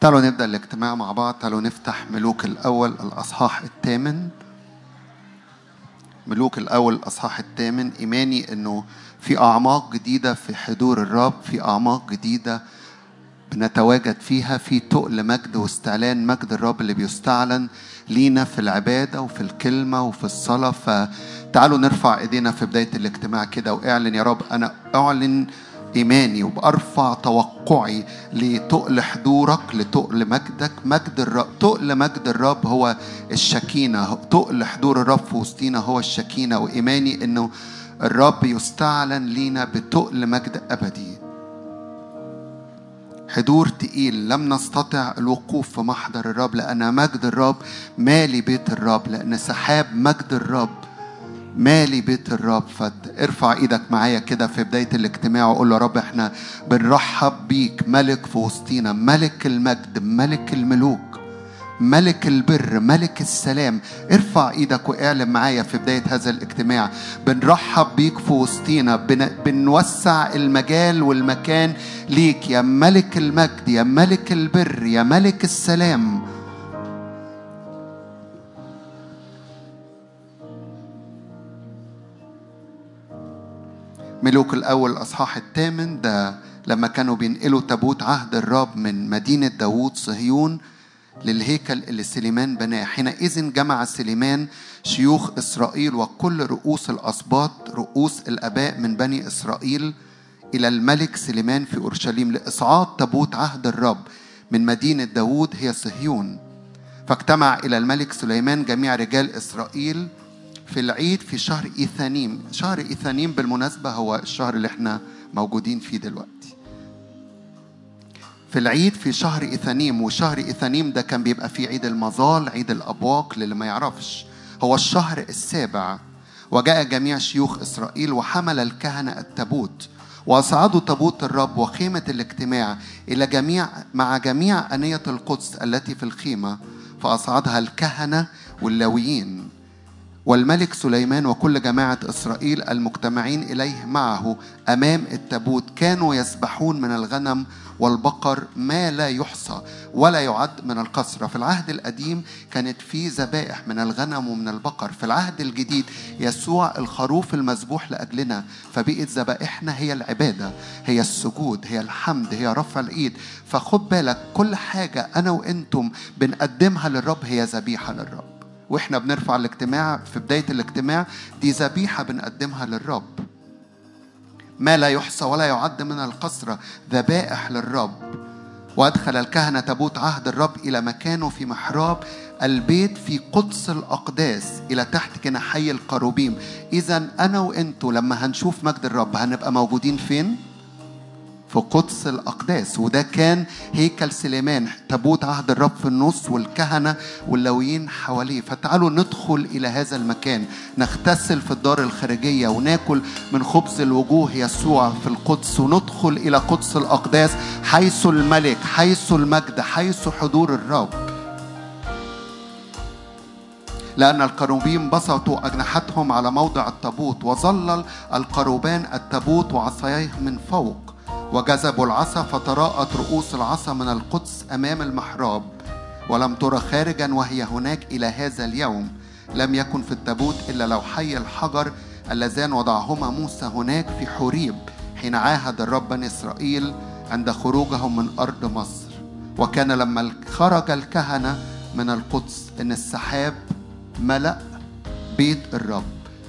تعالوا نبدأ الاجتماع مع بعض. تعالوا نفتح ملوك الأول الأصحاح الثامن. ملوك الأول الأصحاح الثامن. إيماني إنه في أعماق جديدة في حضور الرب في أعماق جديدة بنتواجد فيها في تقل مجد واستعلان مجد الرب اللي بيستعلن لينا في العبادة وفي الكلمة وفي الصلاة. فتعالوا نرفع إيدينا في بداية الاجتماع كده وإعلن يا رب أنا أعلن إيماني وبأرفع توقعي لتقل حضورك لتقل مجدك. مجد الرب تقل مجد الرب هو الشكينة. تقل حضور الرب في وسطينا هو الشكينة. وإيماني إنه الرب يستعلن لينا بتقل مجد أبدي. حضور تقيل. لم نستطع الوقوف في محضر الرب لأن مجد الرب مالي بيت الرب لأن سحاب مجد الرب مالي بيت الرب. فارفع إيدك معايا كده في بداية الاجتماع وقول له يا رب إحنا بنرحب بيك ملك في وسطينا ملك المجد ملك الملوك ملك البر ملك السلام. ارفع إيدك واعلن معايا في بداية هذا الاجتماع. بنرحب بيك في وسطينا. بن... بنوسع المجال والمكان ليك. يا ملك المجد يا ملك البر يا ملك السلام. ملوك الأول الأصحاح الثامن ده لما كانوا بينقلوا تابوت عهد الرب من مدينة داوود صهيون للهيكل اللي سليمان بناه. حينئذ جمع سليمان شيوخ إسرائيل وكل رؤوس الأسباط رؤوس الآباء من بني إسرائيل إلى الملك سليمان في أورشليم لإصعاد تابوت عهد الرب من مدينة داوود هي صهيون. فاجتمع إلى الملك سليمان جميع رجال إسرائيل في العيد في شهر إيثانيم. شهر إيثانيم بالمناسبة هو الشهر اللي إحنا موجودين فيه دلوقتي. في العيد في شهر إيثانيم وشهر إيثانيم ده كان بيبقى فيه عيد المظال عيد الأبواق للي ما يعرفش. هو الشهر السابع. وجاء جميع شيوخ إسرائيل وحمل الكهنة التابوت. وأصعدوا تابوت الرب وخيمة الاجتماع إلى جميع مع جميع أنية القدس التي في الخيمة فأصعدها الكهنة واللاويين. والملك سليمان وكل جماعة إسرائيل المجتمعين إليه معه أمام التابوت كانوا يسبحون من الغنم والبقر ما لا يحصى ولا يعد من القسرة في العهد القديم كانت في ذبائح من الغنم ومن البقر. في العهد الجديد يسوع الخروف المذبوح لأجلنا فبقت ذبائحنا هي العبادة هي السجود هي الحمد هي رفع الإيد. فخد بالك كل حاجة أنا وإنتم بنقدمها للرب هي ذبيحة للرب. وإحنا بنرفع الاجتماع في بداية الاجتماع دي ذبيحة بنقدمها للرب. ما لا يحصى ولا يعد من القسرة ذبائح للرب. وأدخل الكهنة تابوت عهد الرب إلى مكانه في محراب البيت في قدس الأقداس إلى تحت جناحي القروبيم. إذا أنا وأنتوا لما هنشوف مجد الرب هنبقى موجودين فين؟ في قدس الأقداس وده كان هيكل سليمان تابوت عهد الرب في النص والكهنة واللويين حواليه. فتعالوا ندخل إلى هذا المكان نغتسل في الدار الخارجية وناكل من خبز الوجوه يسوع في القدس وندخل إلى قدس الأقداس حيث الملك حيث المجد حيث حضور الرب. لأن الكروبيم بسطوا أجنحتهم على موضع التابوت وظلل القروبان التابوت وعصايه من فوق. وجذبوا العصا فتراءت رؤوس العصا من القدس أمام المحراب. ولم ترى خارجا وهي هناك إلى هذا اليوم. لم يكن في التابوت إلا لوحي الحجر اللذان وضعهما موسى هناك في حوريب حين عاهد الرب بني إسرائيل عند خروجهم من أرض مصر. وكان لما خرج الكهنة من القدس إن السحاب ملأ بيت الرب.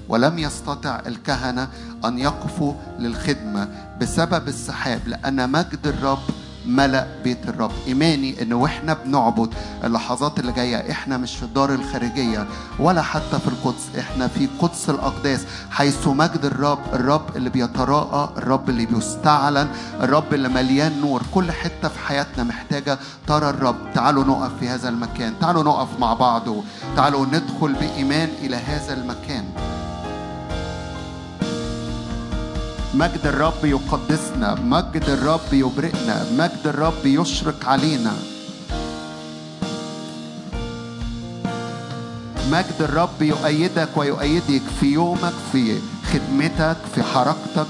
ولم يستطع الكهنة أن يقفوا للخدمة بسبب السحاب لأن مجد الرب ملأ بيت الرب. إيماني إن وإحنا بنعبد اللحظات اللي جاية إحنا مش في الدار الخارجية ولا حتى في القدس إحنا في قدس الأقداس. حيث مجد الرب الرب اللي بيتراءى الرب اللي بيستعلن الرب اللي مليان نور. كل حتة في حياتنا محتاجة ترى الرب. تعالوا نقف في هذا المكان تعالوا نقف مع بعض. تعالوا ندخل بإيمان إلى هذا المكان. مجد الرب يقدسنا مجد الرب يبرئنا مجد الرب يشرق علينا. مجد الرب يؤيدك ويؤيدك في يومك في خدمتك في حركتك.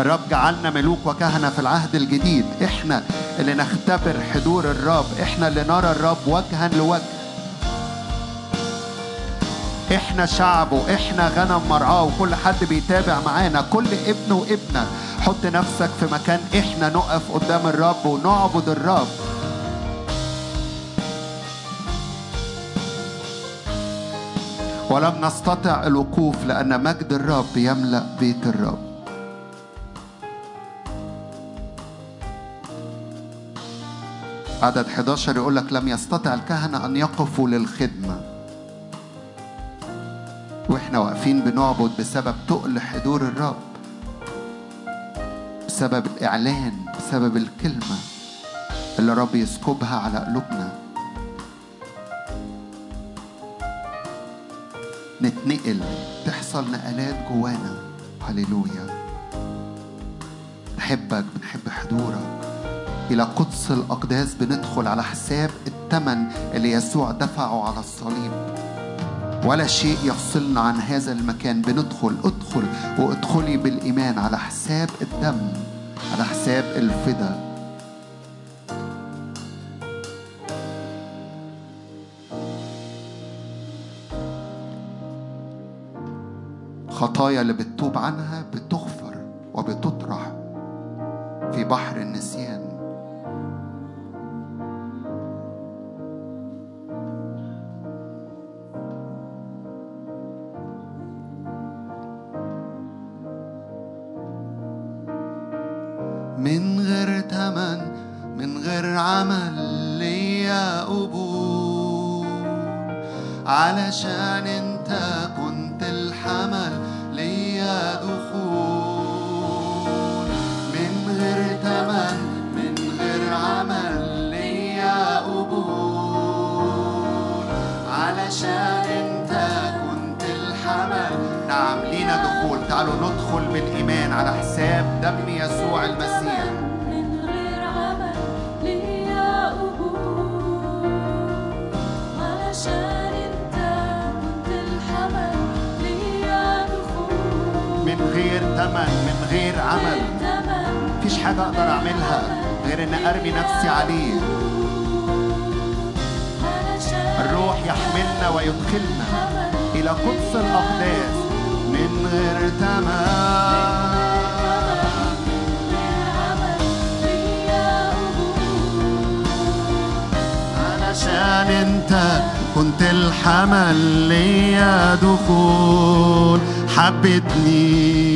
الرب جعلنا ملوك وكهنة في العهد الجديد. إحنا اللي نختبر حضور الرب إحنا اللي نرى الرب وجها لوجه. إحنا شعبه إحنا غنم مرعاه وكل حد بيتابع معانا كل ابن وابنة. حط نفسك في مكان إحنا نقف قدام الرب ونعبد الرب. ولم نستطع الوقوف لأن مجد الرب يملأ بيت الرب. عدد 11 يقول لك لم يستطع الكهنة أن يقفوا للخدمة. وإحنا واقفين بنعبد بسبب تقل حضور الرب بسبب الإعلان بسبب الكلمة اللي الرب يسكبها على قلوبنا. نتنقل تحصل نقلات جوانا. هللويا. بنحبك بنحب حضورك. إلى قدس الأقداس بندخل على حساب الثمن اللي يسوع دفعه على الصليب. ولا شيء يفصلنا عن هذا المكان. بندخل ادخل وادخلي بالإيمان على حساب الدم على حساب الفدا. خطايا اللي بتتوب عنها بتغفر وبتطرح في بحر النسيان الحمل ليا دخول حبتني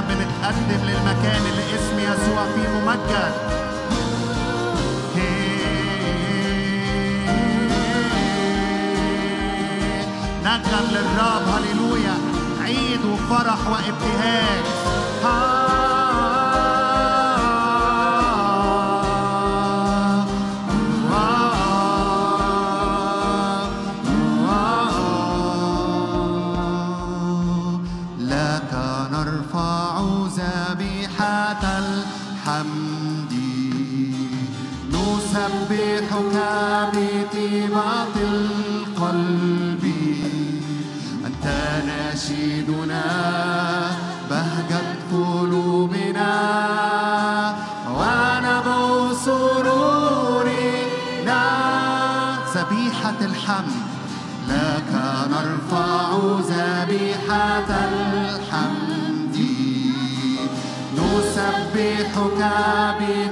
بنتقدم للمكان اللي اسم يسوع فيه ممجد. نغم للرب هللويا. عيد وفرح وابتهاج cabe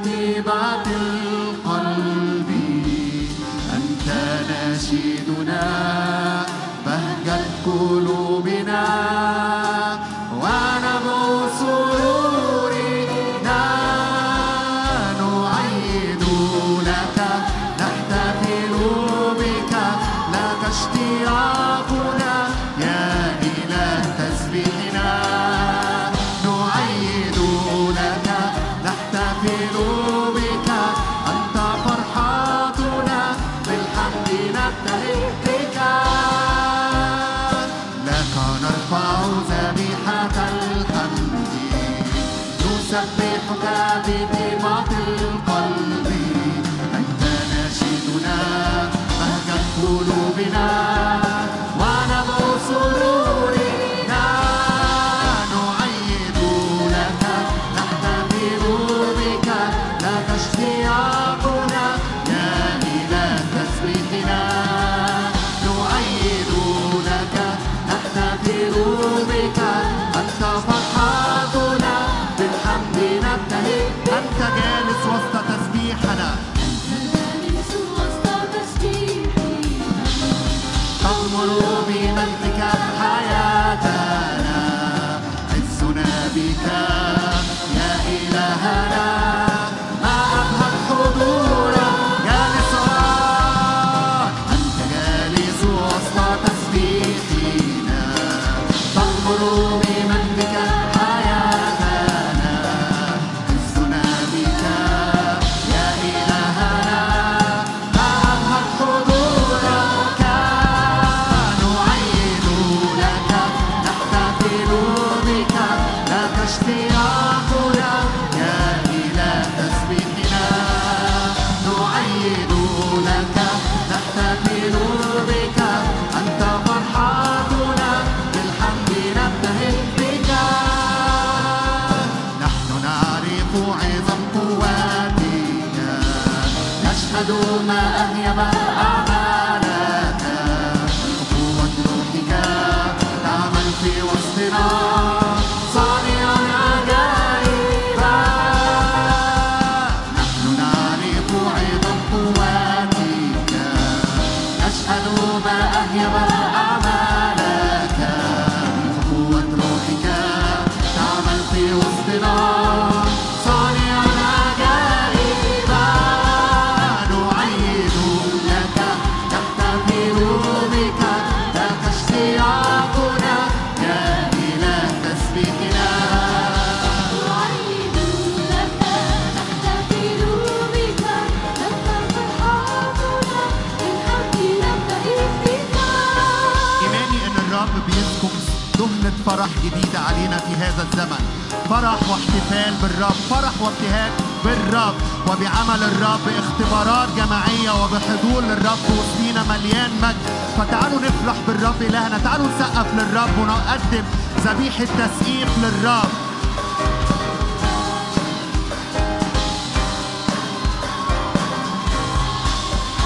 فرح واحتفال بالرب. فرح وابتهاج بالرب. وبعمل الرب باختبارات جماعية وبحضور للرب وسطينا مليان مجد. فتعالوا نفرح بالرب إلهنا. تعالوا نسقف للرب ونقدم ذبيحة تسقيف للرب.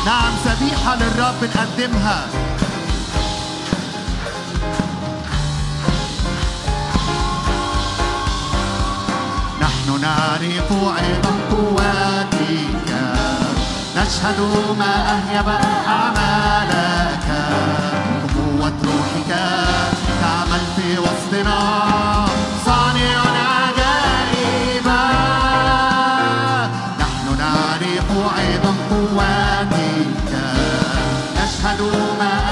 نعم ذبيحة للرب نقدمها نعرف عظم قواتك. نشهد ما أهيب أعمالك. قوة روحك تعمل في وسطنا. صانع عجائبا نحن نعرف عظم قواتك. نشهد ما أهيب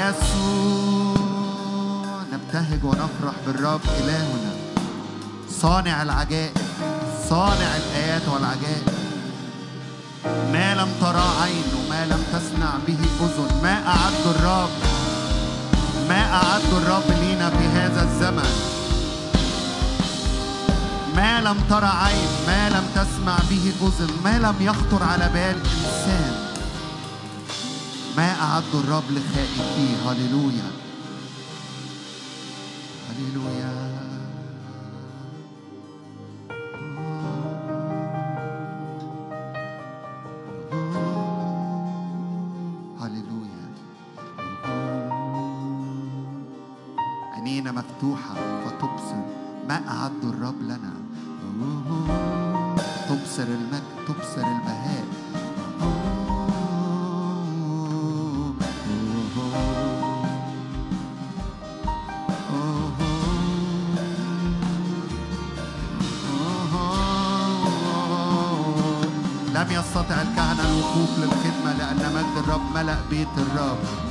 يسوع نبتهج ونفرح بالرب إلهنا. صانع العجائب صانع الآيات والعجائب. ما لم ترى عين وما لم تسمع به أذن. ما أعد الرب ما أعد الرب لينا في هذا الزمن. ما لم ترى عين ما لم تسمع به أذن. ما لم يخطر على بال إنسان. ما الرب لخائفيه هللويا. هللويا. الرب ملأ بيت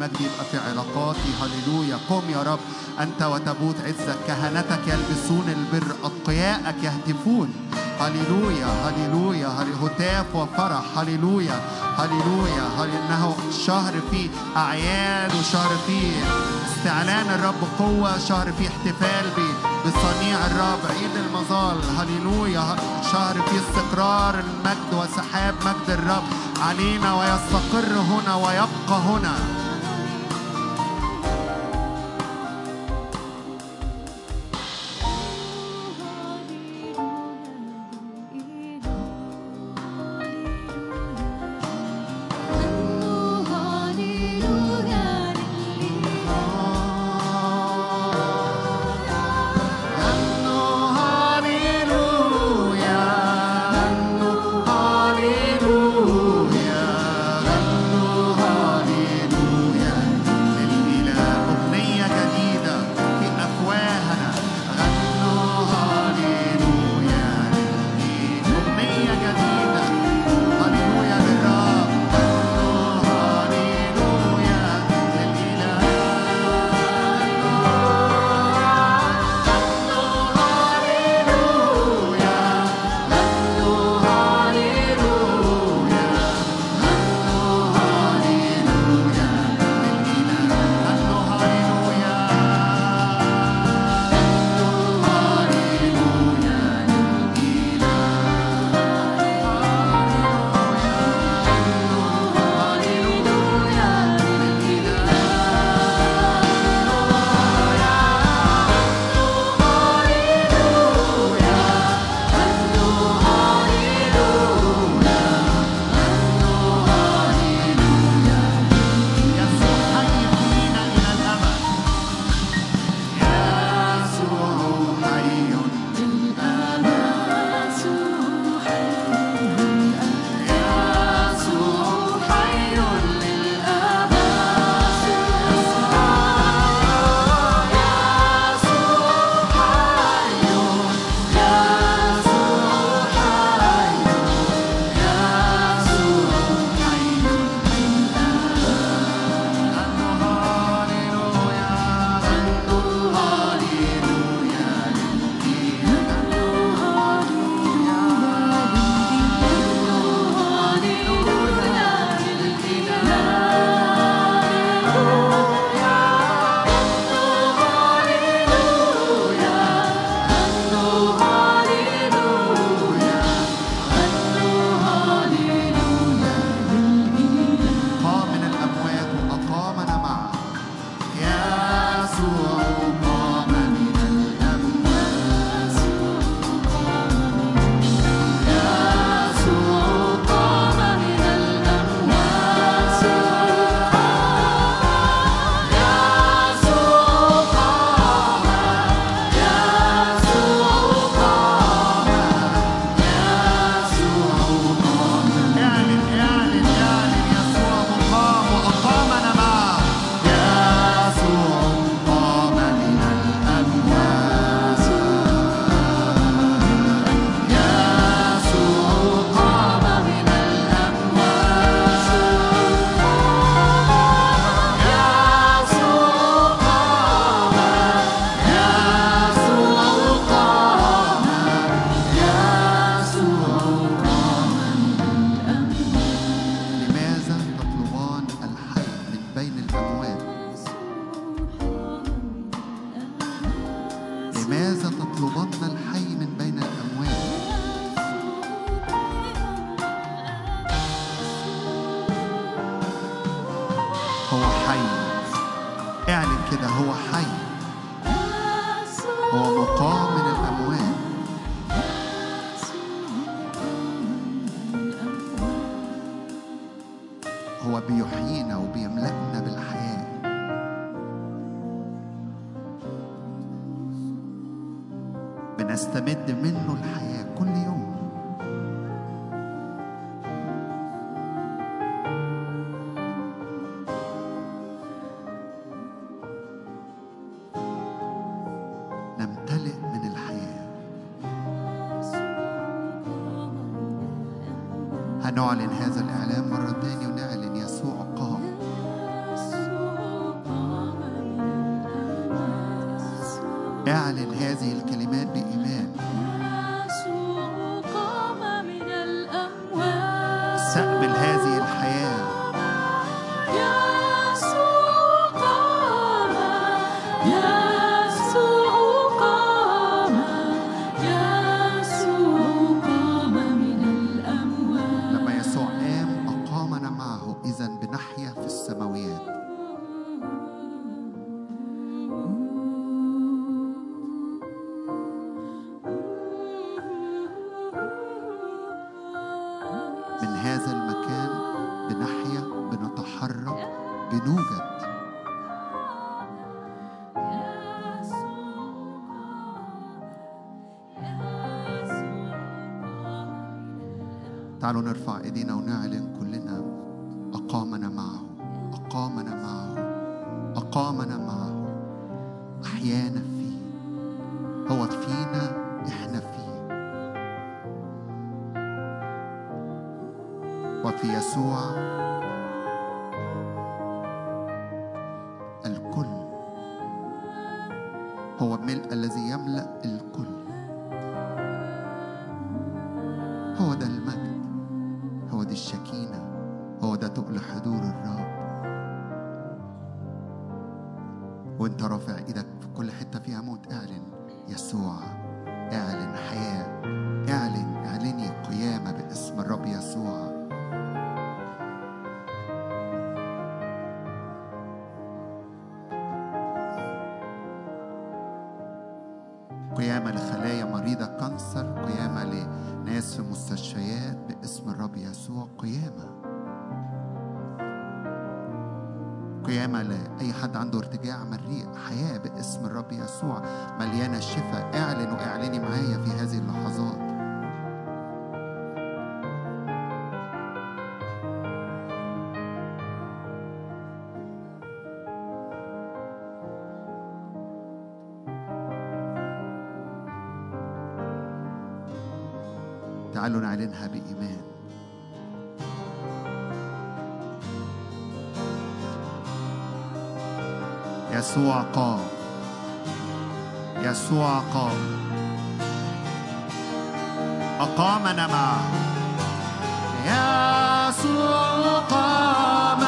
المجد يبقى في علاقاتي. هللويا. قم يا رب. أنت وتابوت عزك. كهنتك يلبسون البر. أتقياءك يهتفون. هللويا. هللويا. هل- هتاف وفرح. هللويا. هللويا. هل إنه شهر فيه أعياد وشهر فيه استعلان الرب قوة. شهر فيه احتفال بصنيع الرب. عيد المظال. هللويا. شهر فيه استقرار المجد وسحاب مجد الرب. علينا ويستقر هنا ويبقى هنا. عودتك لحضور الرب. وانت رافع إيدك في كل حتة فيها موت. اعلن يسوع. يسوع. مليانة الشفاء اعلن واعلني معايا في هذه اللحظات. تعالوا نعلنها بإيمان. يسوع قام. يسوع قام أقامنا معه. يسوع قام.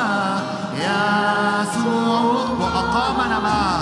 يسوع. وأقامنا معه.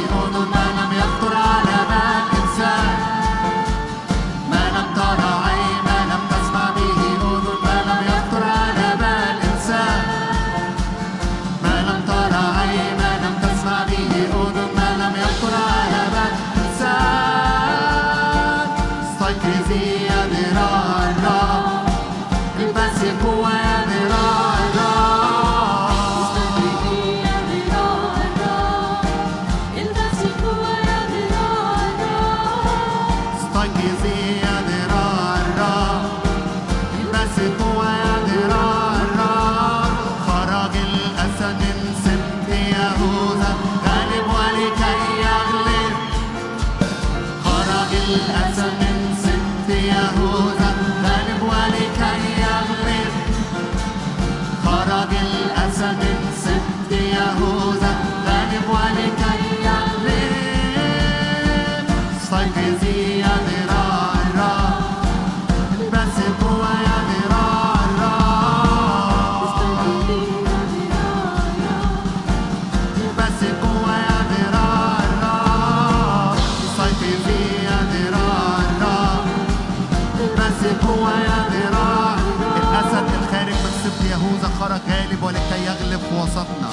يغلب وسطنا.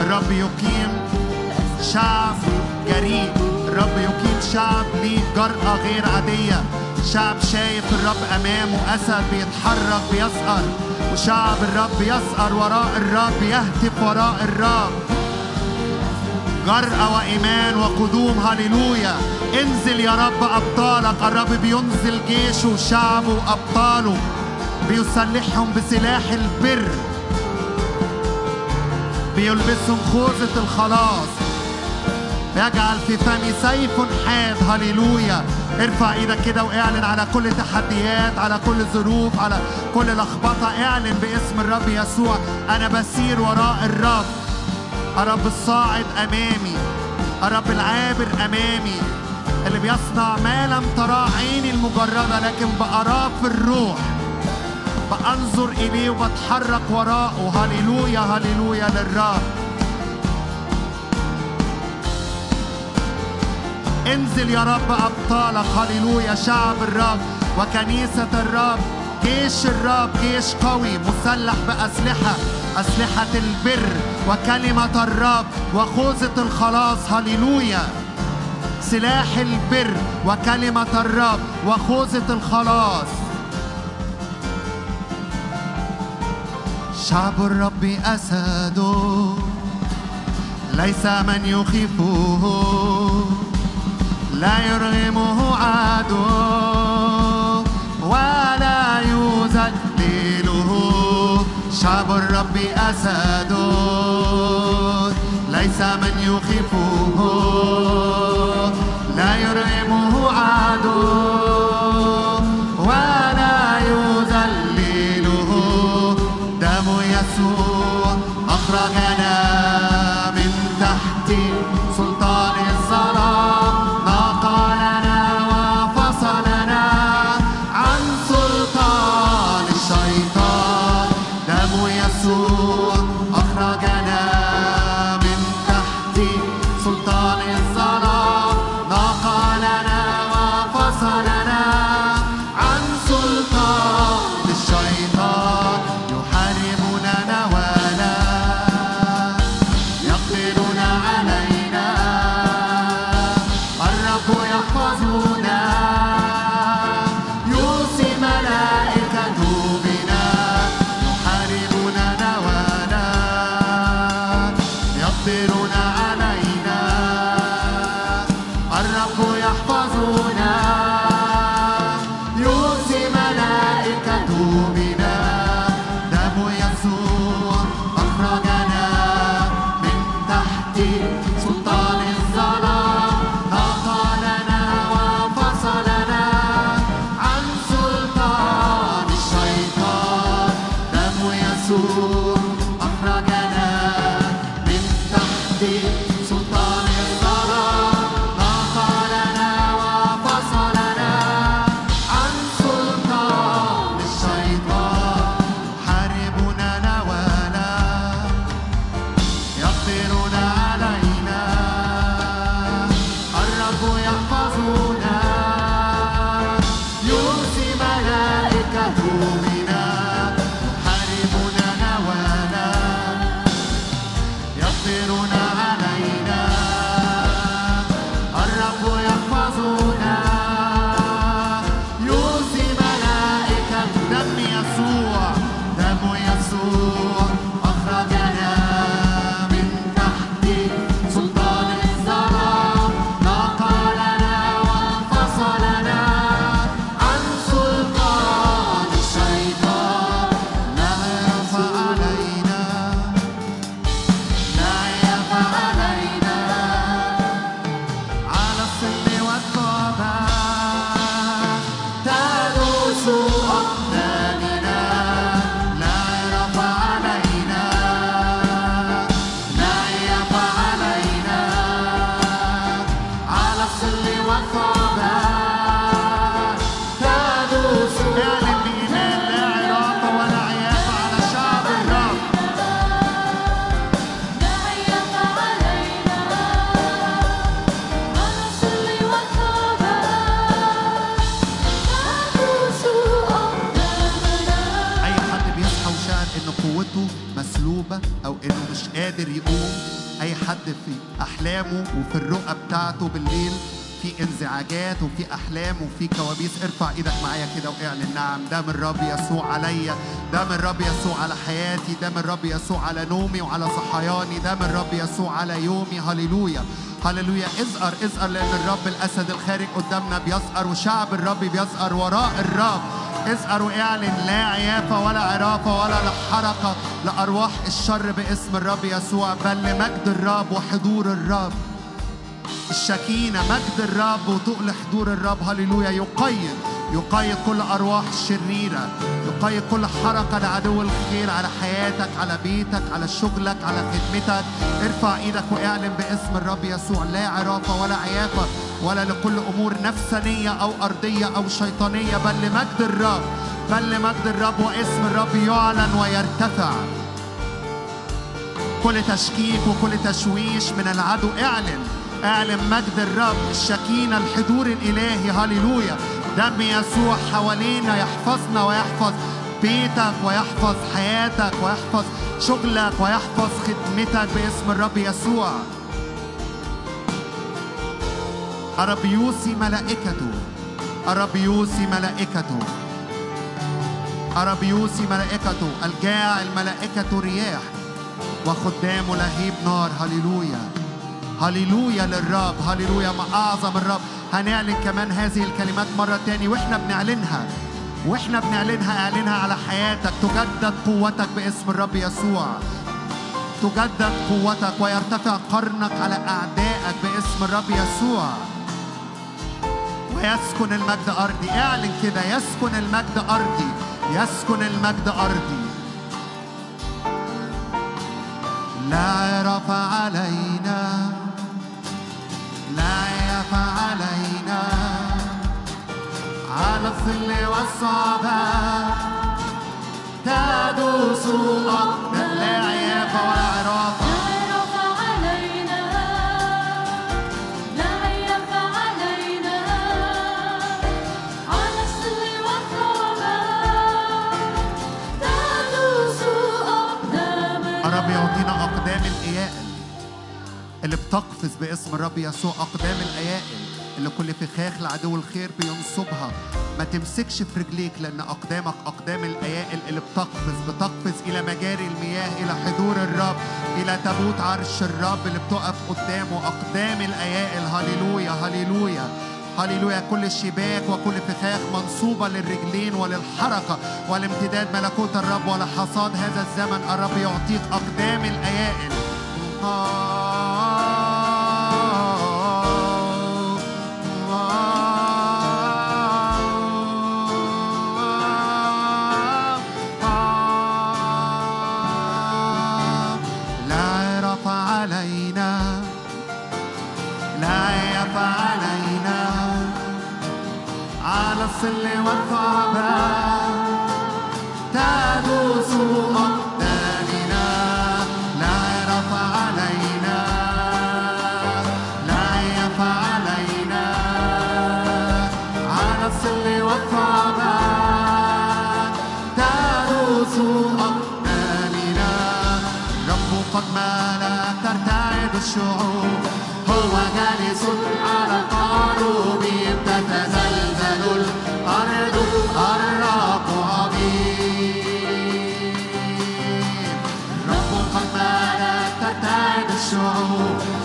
الرب يقيم شعب جريء الرب يقيم شعب ليه جرأة غير عادية. شعب شايف الرب أمامه أسد بيتحرك بيسقر. وشعب الرب يسقر وراء الرب يهتف وراء الرب. جرأة وإيمان وقدوم هللويا. انزل يا رب أبطالك. الرب بينزل جيشه وشعبه وأبطاله. بيسلحهم بسلاح البر. بيلبسهم خوذة الخلاص. يجعل في فمي سيف حاد. هللويا. ارفع إيدك كده واعلن على كل تحديات على كل ظروف على كل لخبطة. اعلن باسم الرب يسوع. أنا بسير وراء الرب. الرب الصاعد أمامي. الرب العابر أمامي. اللي بيصنع ما لم تراه عيني المجردة لكن بأراه في الروح. بانظر إليه وبتحرك وراءه. هللويا هللويا للرب. انزل يا رب أبطالك. هللويا شعب الرب وكنيسة الرب. جيش الرب جيش قوي مسلح بأسلحة. أسلحة البر وكلمة الرب وخوذة الخلاص. هللويا. سلاح البر وكلمة الرب وخوذة الخلاص. شعب الرب أسده ليس من يخيفه لا يرغمه عدو ولا يذلله. شعب الرب أسد. ليس من يخيفه لا يرغمه عدو. من الرب يسوع عليا ده من الرب يسوع على حياتي ده من الرب يسوع على نومي وعلى صحياني ده من الرب يسوع على يومي. هللويا. هللويا. ازقر ازقر لأن الرب الأسد الخارج قدامنا بيزقر وشعب الرب بيزقر وراء الرب. اسأل واعلن لا عيافة ولا عرافة ولا حركة لأرواح الشر باسم الرب يسوع بل لمجد الرب وحضور الرب. الشكينة مجد الرب وتقل حضور الرب. هللويا. يقيد يقيد كل أرواح شريرة يقيد كل حركة لعدو الخير على حياتك على بيتك على شغلك على خدمتك. ارفع إيدك واعلن باسم الرب يسوع. لا عرافة ولا عيافة ولا لكل أمور نفسانية أو أرضية أو شيطانية بل لمجد الرب. بل لمجد الرب واسم الرب يعلن ويرتفع. كل تشكيك وكل تشويش من العدو اعلن. اعلن مجد الرب الشكينة الحضور الإلهي. هللويا. دم يسوع حوالينا يحفظنا ويحفظ بيتك ويحفظ حياتك ويحفظ شغلك ويحفظ خدمتك باسم الرب يسوع. الرب يوصي ملائكته. الرب يوصي ملائكته. الرب يوصي ملائكته. الجاعل ملائكته رياح. وخدامه لهيب نار. هللويا. هللويا للرب هللويا ما أعظم الرب. هنعلن كمان هذه الكلمات مرة تاني وإحنا بنعلنها. وإحنا بنعلنها أعلنها على حياتك. تجدد قوتك باسم الرب يسوع. تجدد قوتك ويرتفع قرنك على أعدائك باسم الرب يسوع. ويسكن المجد أرضي. اعلن كده يسكن المجد أرضي. يسكن المجد أرضي. لا يرفع علينا. لا علينا. على الظل والصعبة تدوس أقدام بتقفز باسم الرب يسوع أقدام الأيائل اللي كل فخاخ لعدو الخير بينصبها. ما تمسكش في رجليك لأن أقدامك أقدام الأيائل اللي بتقفز. بتقفز إلى مجاري المياه إلى حضور الرب إلى تابوت عرش الرب اللي بتقف قدامه. أقدام الأيائل هللويا هللويا. هللويا. كل شباك وكل فخاخ منصوبة للرجلين وللحركة والامتداد ملكوت الرب ولحصاد هذا الزمن. الرب يعطيك أقدام الأيائل. الظل الشعوب. هو جالس على القاروب now.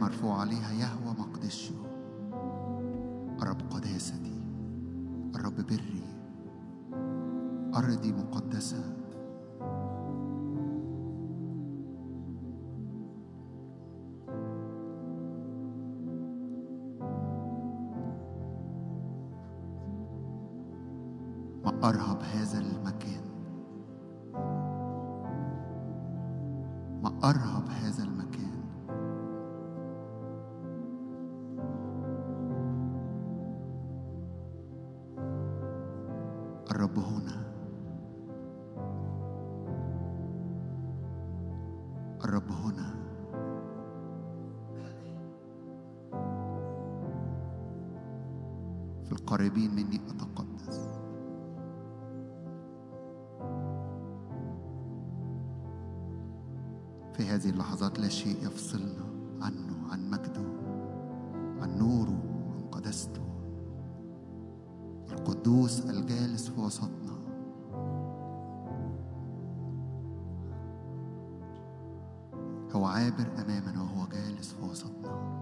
مرفوع عليها يهوى مقدسي الرب قداستي الرب بري أرضي مقدسة أرهب هذا المكان. شيء يفصلنا عنه عن مجده عن نوره عن قدسته. القدوس الجالس في وسطنا هو عابر أمامنا وهو جالس في وسطنا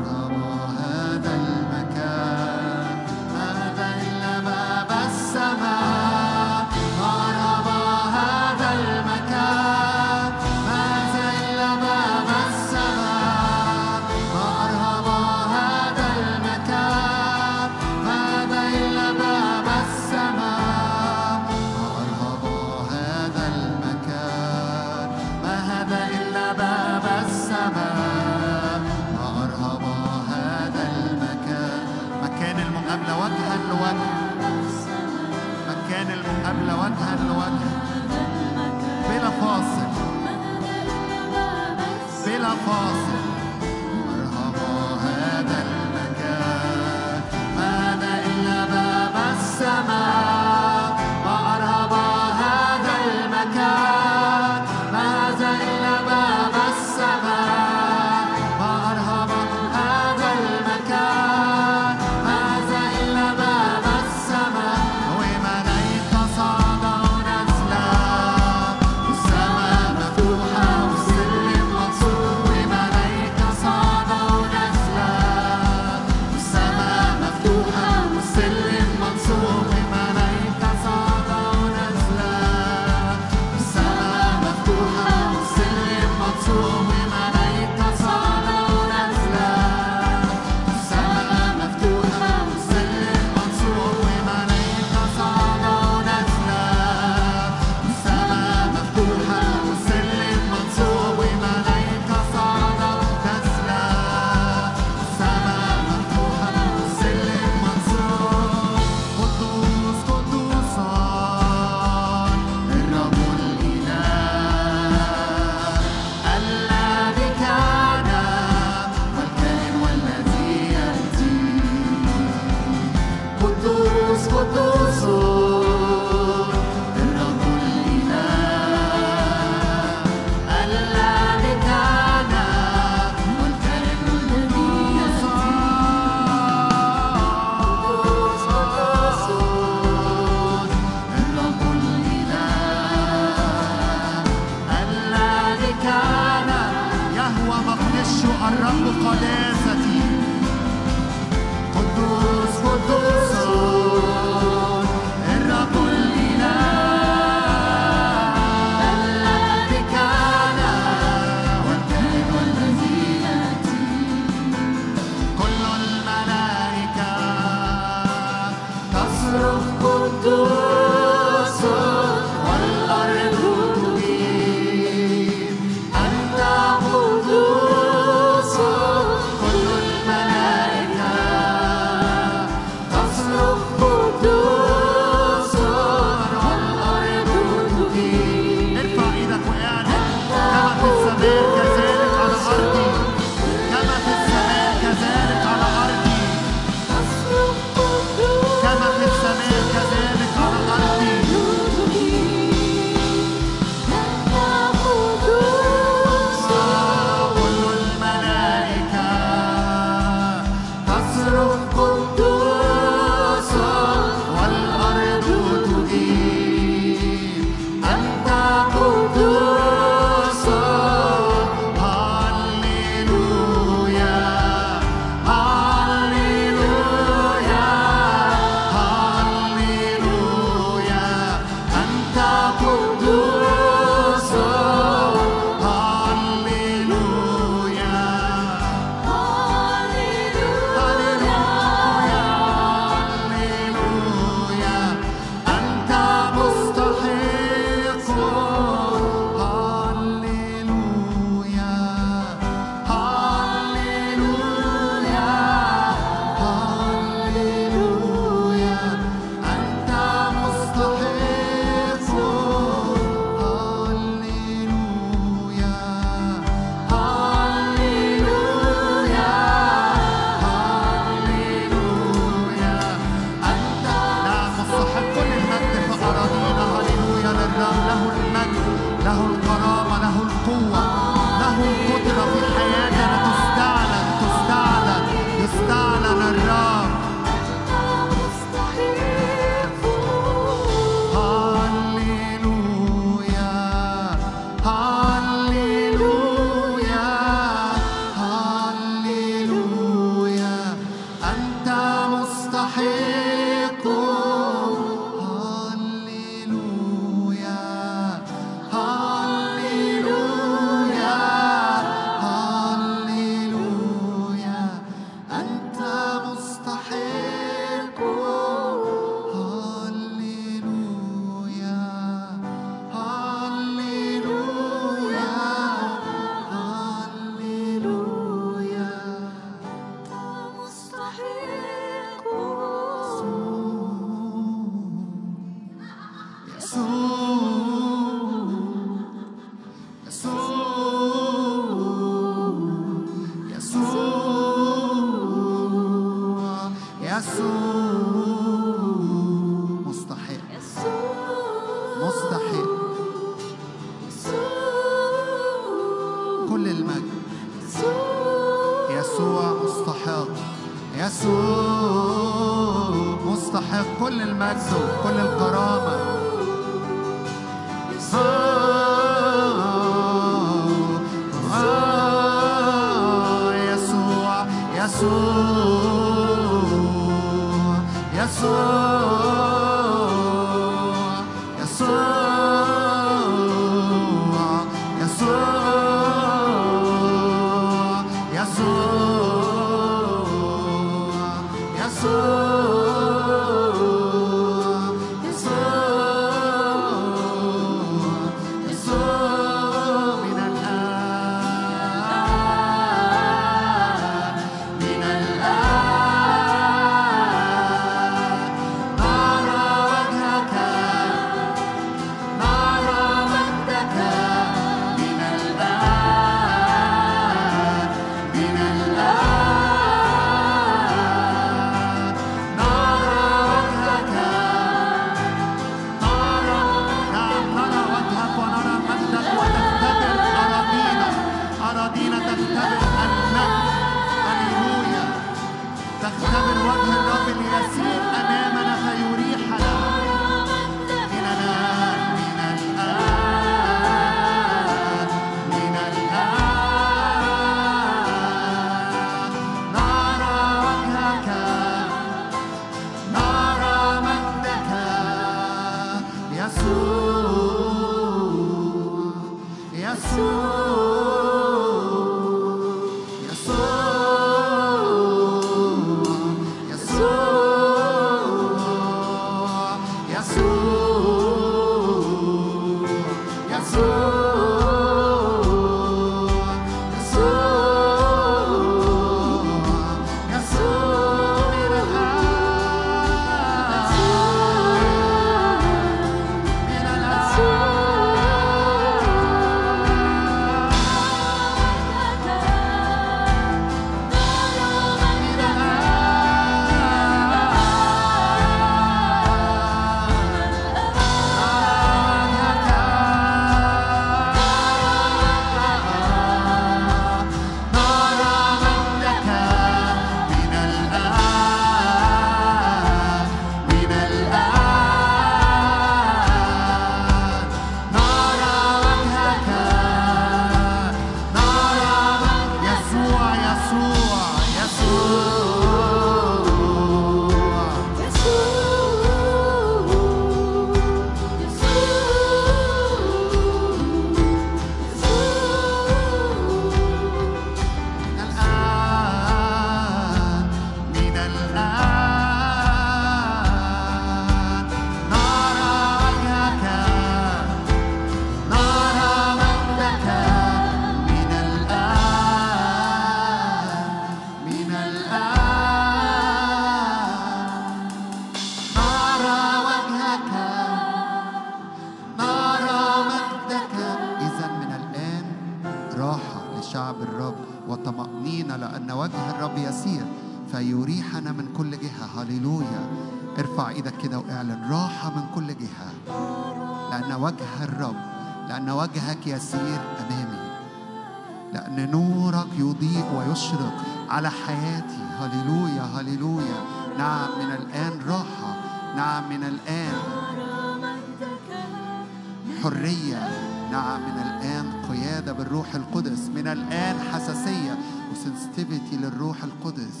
الآن حساسية وسنسيتيفيتي للروح القدس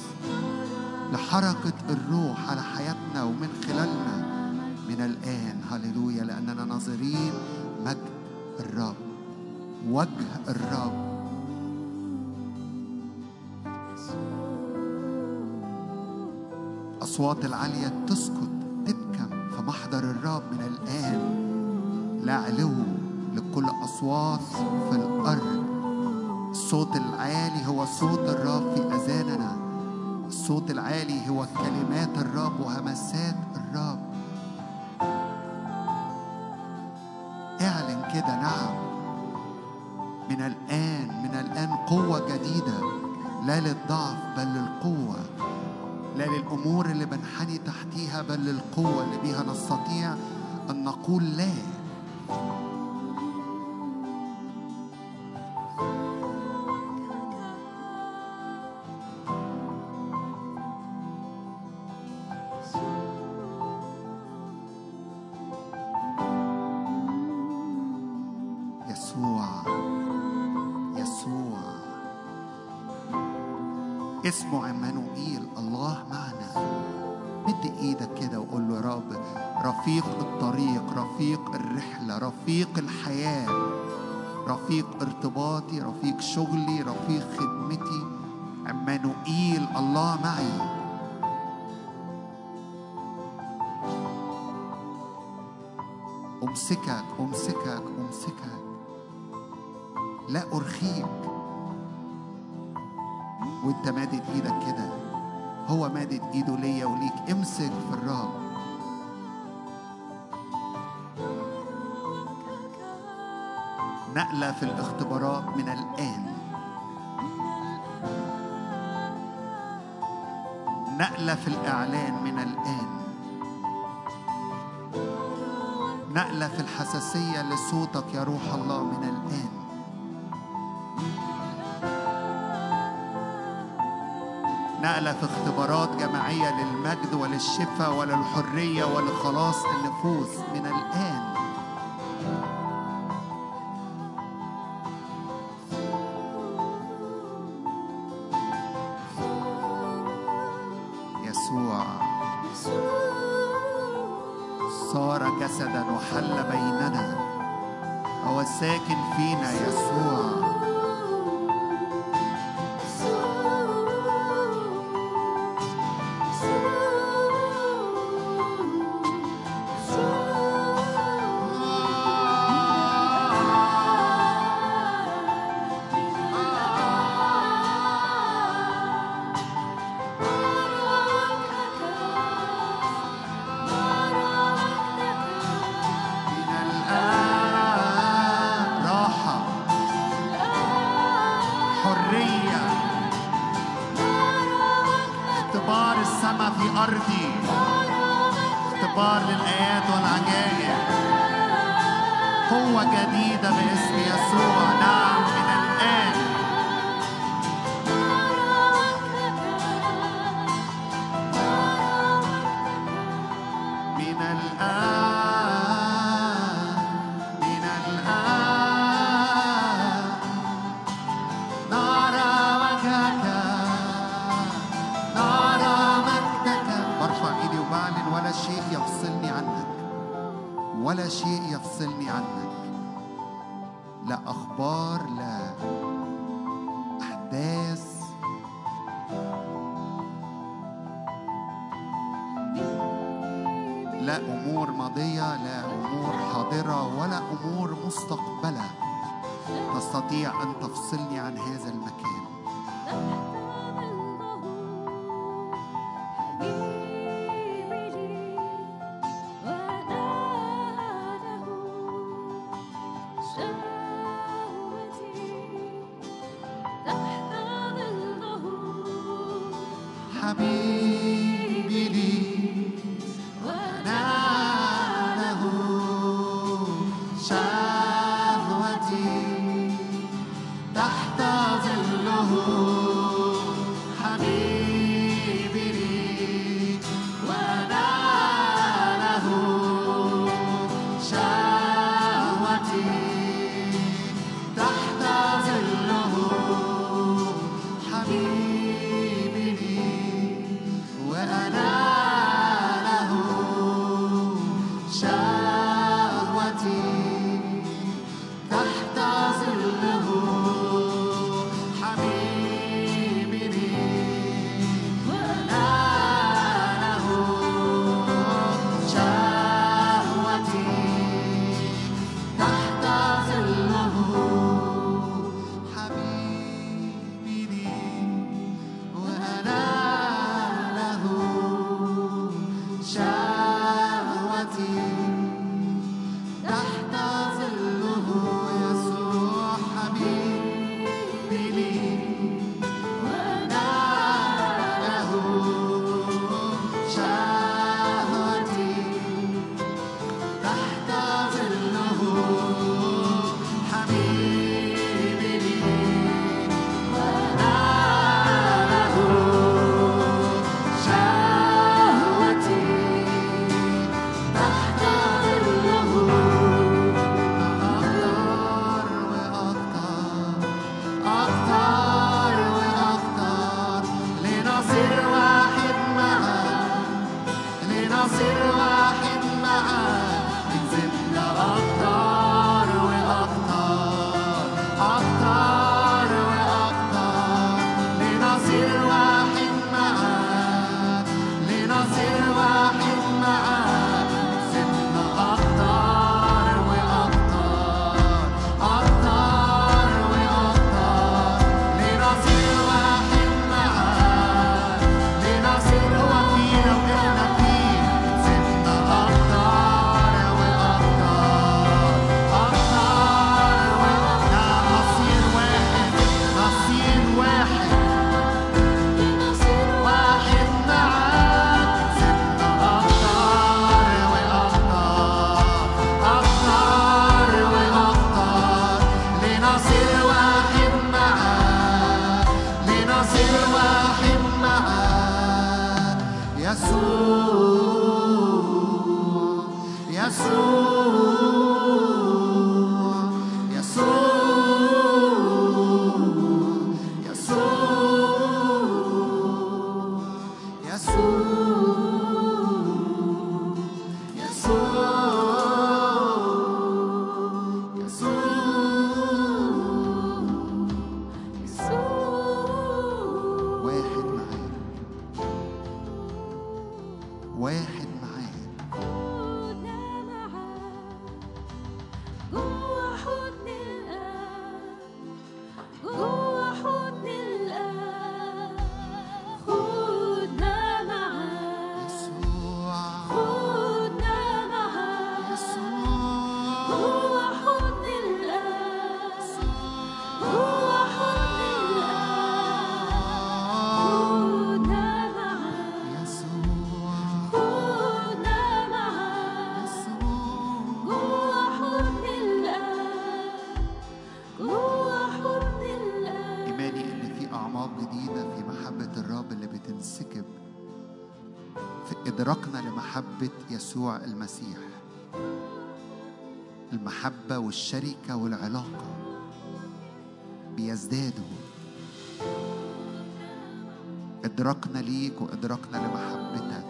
لحركة الروح على حياتنا ومن خلالنا. من الآن هللويا لأننا ناظرين مجد الرب وجه الرب. أصوات العالية تسكت تبكم في محضر الرب. من الآن لا علو لكل أصوات في الأرض. الصوت العالي هو صوت الرب في أذاننا. الصوت العالي هو كلمات الرب وهمسات الرب. اعلن كده نعم. من الآن من الآن قوة جديدة. لا للضعف بل للقوة. لا للأمور اللي بنحني تحتيها بل للقوة اللي بيها نستطيع أن نقول لا. وانت مادد إيدك كده. هو مادد ايده ليا وليك. امسك في الرب نقلة في الاختبارات من الآن. نقلة في الإعلان من الآن. نقلة في الحساسية لصوتك يا روح الله من الآن. نقلة في اختبارات جماعية للمجد وللشفاء وللحرية ولخلاص النفوس من الآن. جديدة باسم يسوع. نعم إدراكنا لمحبة يسوع المسيح. المحبة والشركة والعلاقة بيزدادوا. إدراكنا ليك وإدراكنا لمحبتك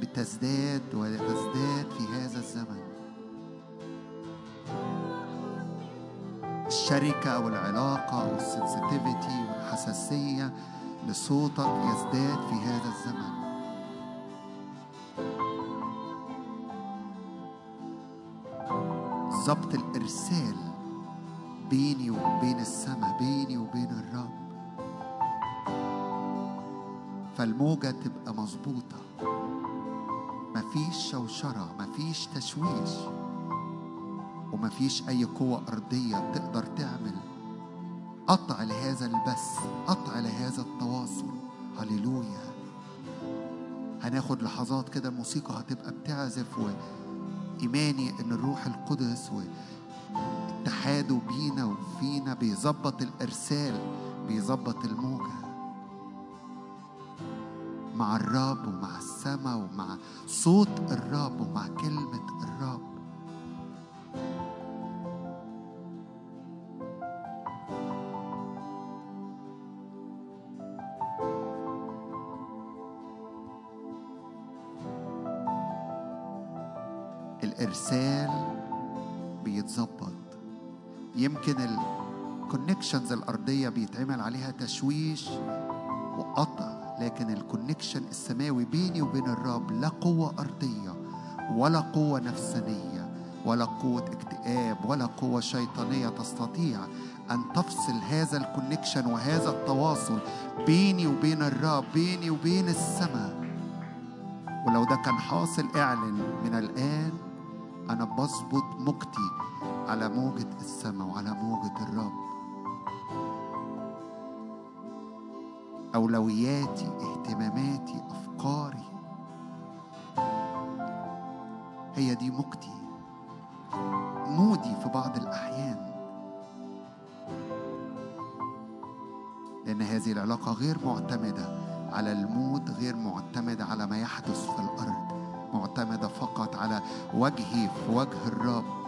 بتزداد وتزداد في هذا الزمن. الشركة والعلاقة والسنسيتيفيتي والحساسية لصوتك يزداد في هذا الزمن. ضبط الإرسال بيني وبين السماء بيني وبين الرب. فالموجة تبقى مظبوطة. مفيش شوشرة مفيش تشويش ومفيش أي قوة أرضية تقدر تعمل. قطع لهذا البث قطع لهذا التواصل. هللويا. هناخد لحظات كده الموسيقى هتبقى بتعزف وإيماني إن الروح القدس واتحاده بينا وفينا بيظبط الإرسال بيظبط الموجة. مع الرب ومع السماء ومع صوت الرب ومع كلمة يمكن ال connections الأرضية بيتعمل عليها تشويش وقطع لكن ال connection السماوي بيني وبين الرب لا قوة أرضية ولا قوة نفسانية ولا قوة اكتئاب ولا قوة شيطانية تستطيع أن تفصل هذا ال connection وهذا التواصل بيني وبين الرب بيني وبين السماء. ولو ده كان حاصل إعلن من الآن أنا بظبط موجتي على موجة السماء وعلى موجة الرب. أولوياتي اهتماماتي أفكاري. هي دي موجتي. مودي في بعض الأحيان. لأن هذه العلاقة غير معتمدة على المود غير معتمدة على ما يحدث في الأرض. معتمدة فقط على وجهي في وجه الرب.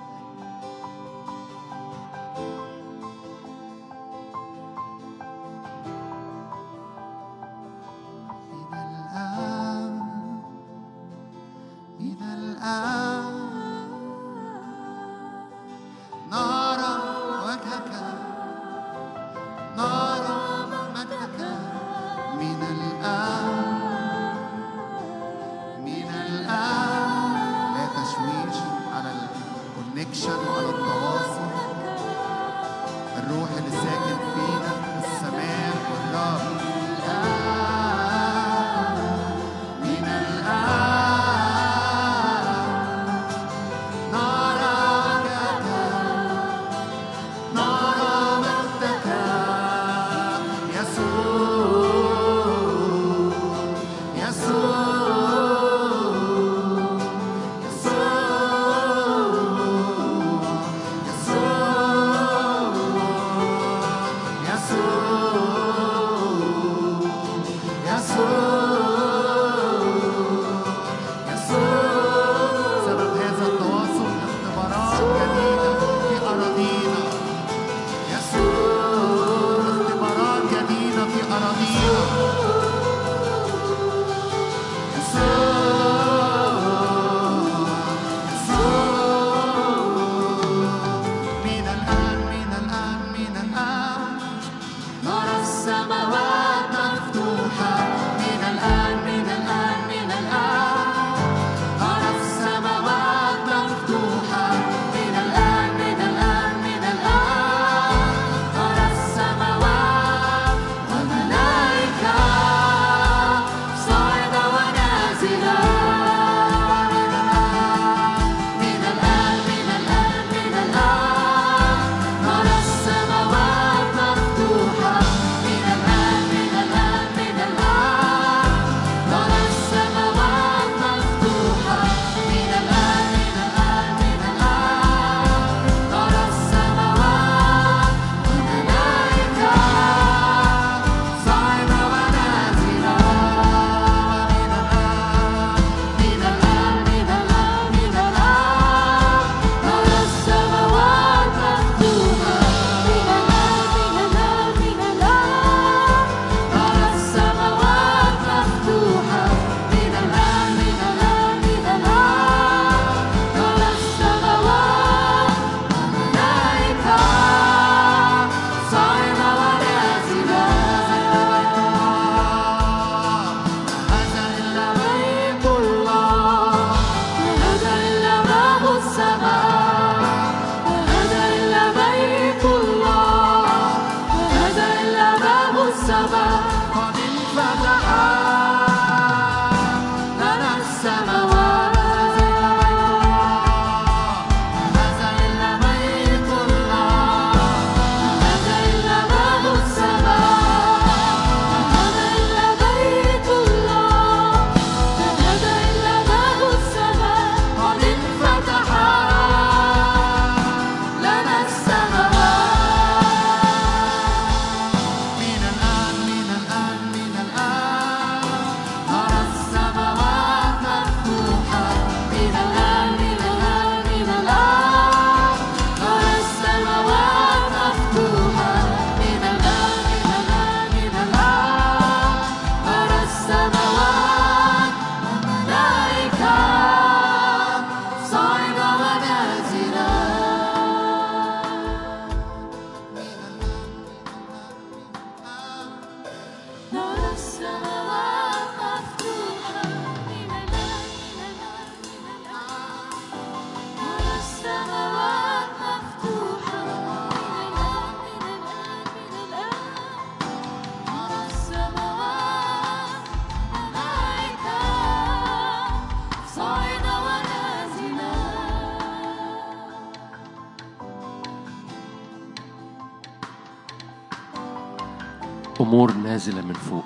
نازلة من فوق.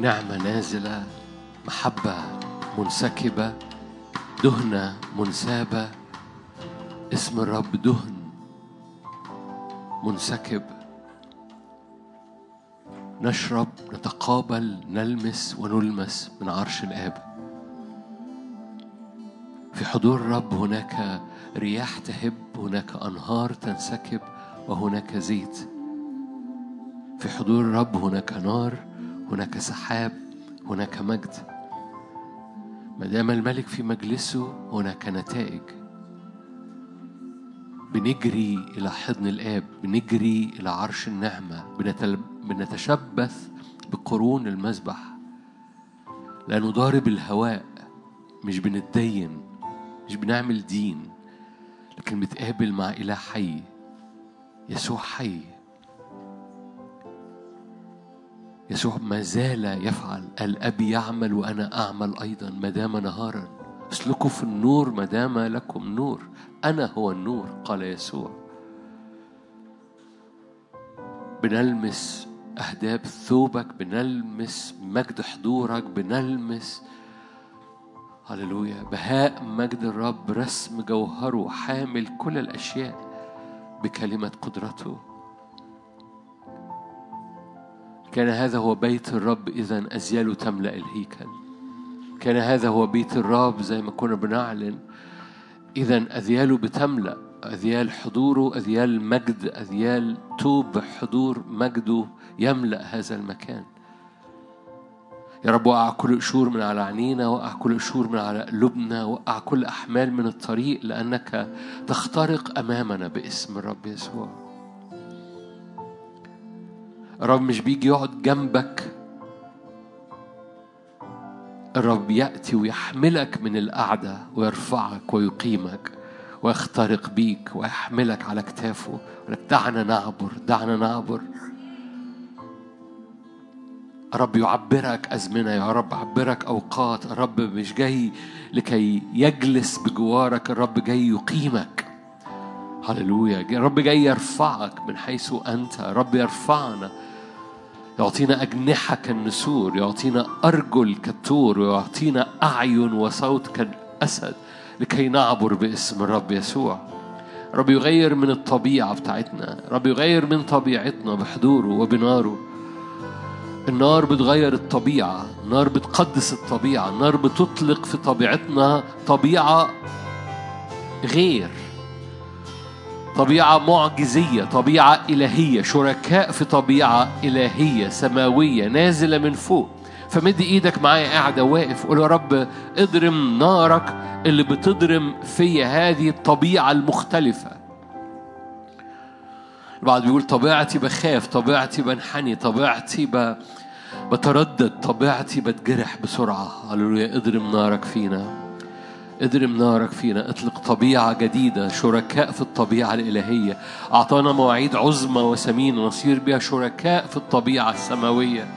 نعمة نازلة محبة منسكبة دهنة منسابة. اسم الرب دهن منسكب. نشرب نتقابل نلمس ونلمس من عرش الآب. في حضور الرب هناك رياح تهب هناك أنهار تنسكب وهناك زيت. في حضور الرب هناك نار هناك سحاب هناك مجد. ما دام الملك في مجلسه هناك نتائج. بنجري إلى حضن الآب بنجري إلى عرش النعمة. بنتشبث بقرون المذبح لا نضارب الهواء مش بنتدين مش بنعمل دين لكن بتقابل مع إله حي يسوع حي. يسوع ما زال يفعل. الأب يعمل وأنا أعمل أيضا ما دام نهارا. اسلكوا في النور ما دام لكم نور. أنا هو النور قال يسوع. بنلمس أهداب ثوبك بنلمس مجد حضورك بنلمس هللويا بهاء مجد الرب رسم جوهره حامل كل الأشياء بكلمة قدرته. كان هذا هو بيت الرب إذا أزياله تملأ الهيكل. كان هذا هو بيت الرب زي ما كنا بنعلن. إذا أذياله بتملأ أذيال حضوره أذيال مجد أذيال توب حضور مجده يملأ هذا المكان. يا رب وقع كل قشور من على عينينا وقع كل قشور من على قلوبنا وقع كل أحمال من الطريق لأنك تخترق أمامنا باسم الرب يسوع. الرب مش بيجي يقعد جنبك. الرب يأتي ويحملك من القعدة ويرفعك ويقيمك ويخترق بيك ويحملك على كتافه. لك دعنا نعبر دعنا نعبر. رب يعبرك أزمنة يا رب عبرك أوقات. الرب مش جاي لكي يجلس بجوارك الرب جاي يقيمك. هللويا. الرب جاي يرفعك من حيث أنت. الرب يرفعنا. يعطينا أجنحة كالنسور. يعطينا أرجل كالطور. ويعطينا أعين وصوت كالأسد لكي نعبر باسم الرب يسوع. رب يغير من الطبيعة بتاعتنا. رب يغير من طبيعتنا بحضوره وبناره. النار بتغير الطبيعة. النار بتقدس الطبيعة. النار بتطلق في طبيعتنا طبيعة غير. طبيعة معجزية طبيعة إلهية شركاء في طبيعة إلهية سماوية نازلة من فوق. فمد إيدك معايا قاعدة واقف قول يا رب اضرم نارك اللي بتضرم في هذه الطبيعة المختلفة. البعض بيقول طبيعتي بخاف طبيعتي بنحني طبيعتي ب... بتردد طبيعتي بتجرح بسرعة. هللويا اضرم نارك فينا. اضرم نارك فينا اطلق طبيعة جديدة شركاء في الطبيعة الإلهية. أعطانا مواعيد عظمى وثمينة نصير بها شركاء في الطبيعة السماوية.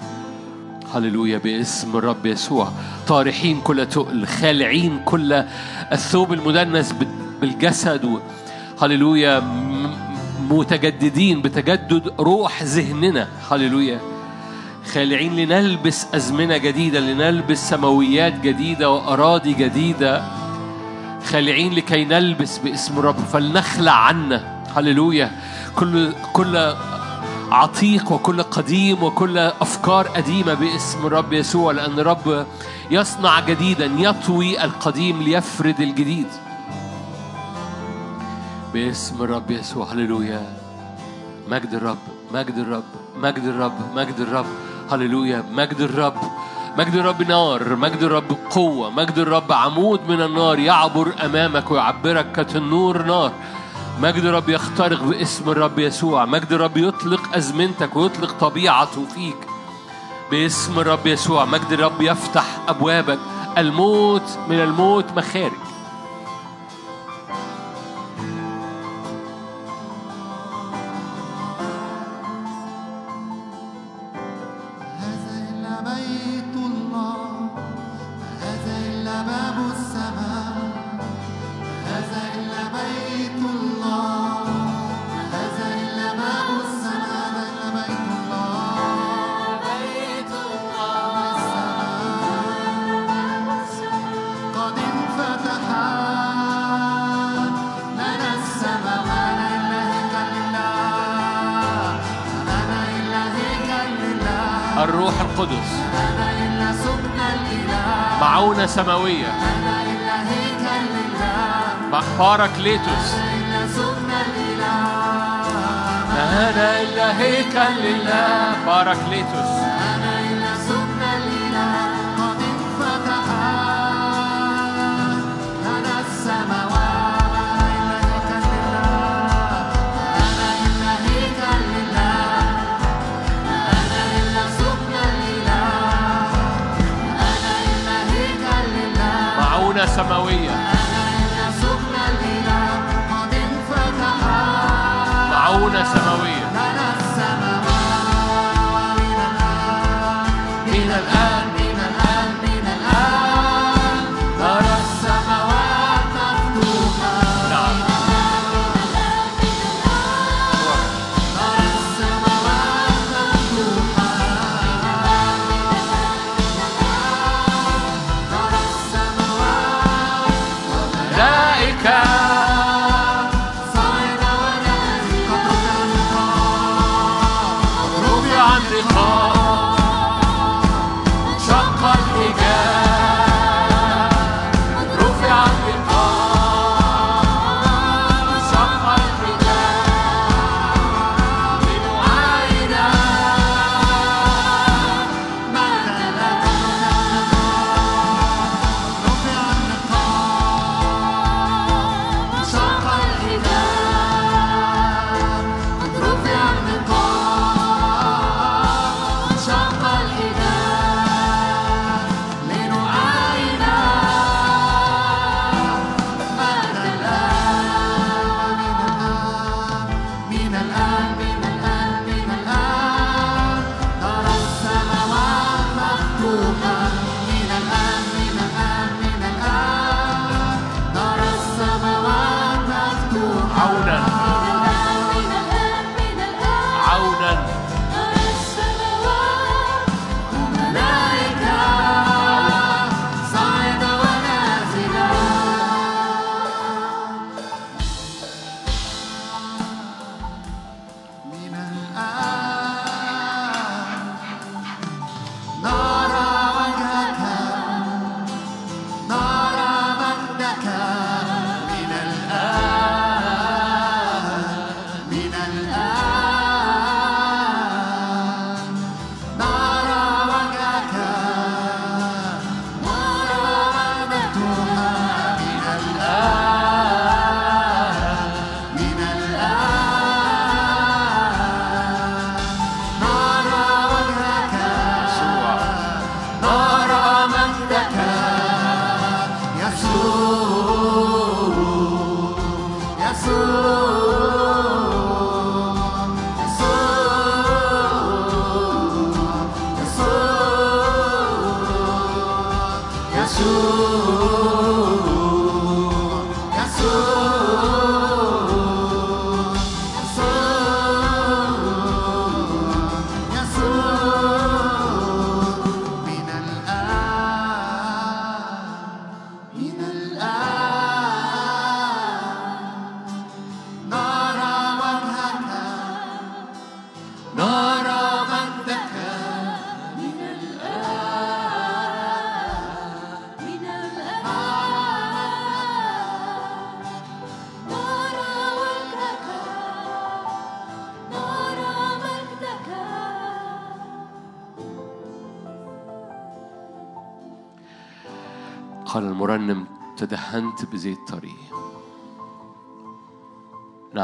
هللويا باسم الرب يسوع. طارحين كل تقل خالعين كل الثوب المدنس بالجسد. هللويا متجددين بتجدد روح ذهننا. هللويا. خالعين لنلبس أزمنة جديدة لنلبس سماويات جديدة وأراضي جديدة. خالعين لكي نلبس باسم الرب فلنخلع عنا هللويا. كل كل عتيق وكل قديم وكل أفكار قديمة باسم الرب يسوع لأن الرب يصنع جديدا يطوي القديم ليفرد الجديد. باسم الرب يسوع هللويا. مجد الرب مجد الرب مجد الرب مجد الرب هللويا. مجد الرب. مجد الرب نار مجد الرب قوة مجد الرب عمود من النار يعبر أمامك ويعبرك كتنور نار. مجد الرب يخترق باسم الرب يسوع مجد الرب يطلق أزمنتك ويطلق طبيعته فيك. باسم الرب يسوع مجد الرب يفتح أبوابك. الموت من الموت مخارج. سماوية. محبارك ليتوس لا أنا إلا هيكل لله بارك ليتوس.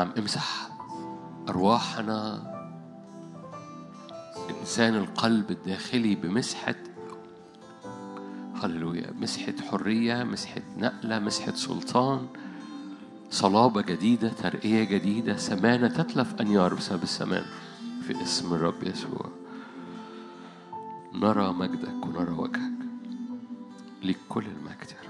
نعم. امسح أرواحنا. إنسان القلب الداخلي بمسحة هللويا مسحة حرية مسحة نقلة مسحة سلطان صلابة جديدة ترقية جديدة سمانة تتلف أنيار بسبب السمان في اسم الرب يسوع. نرى مجدك ونرى وجهك لكل المجد يا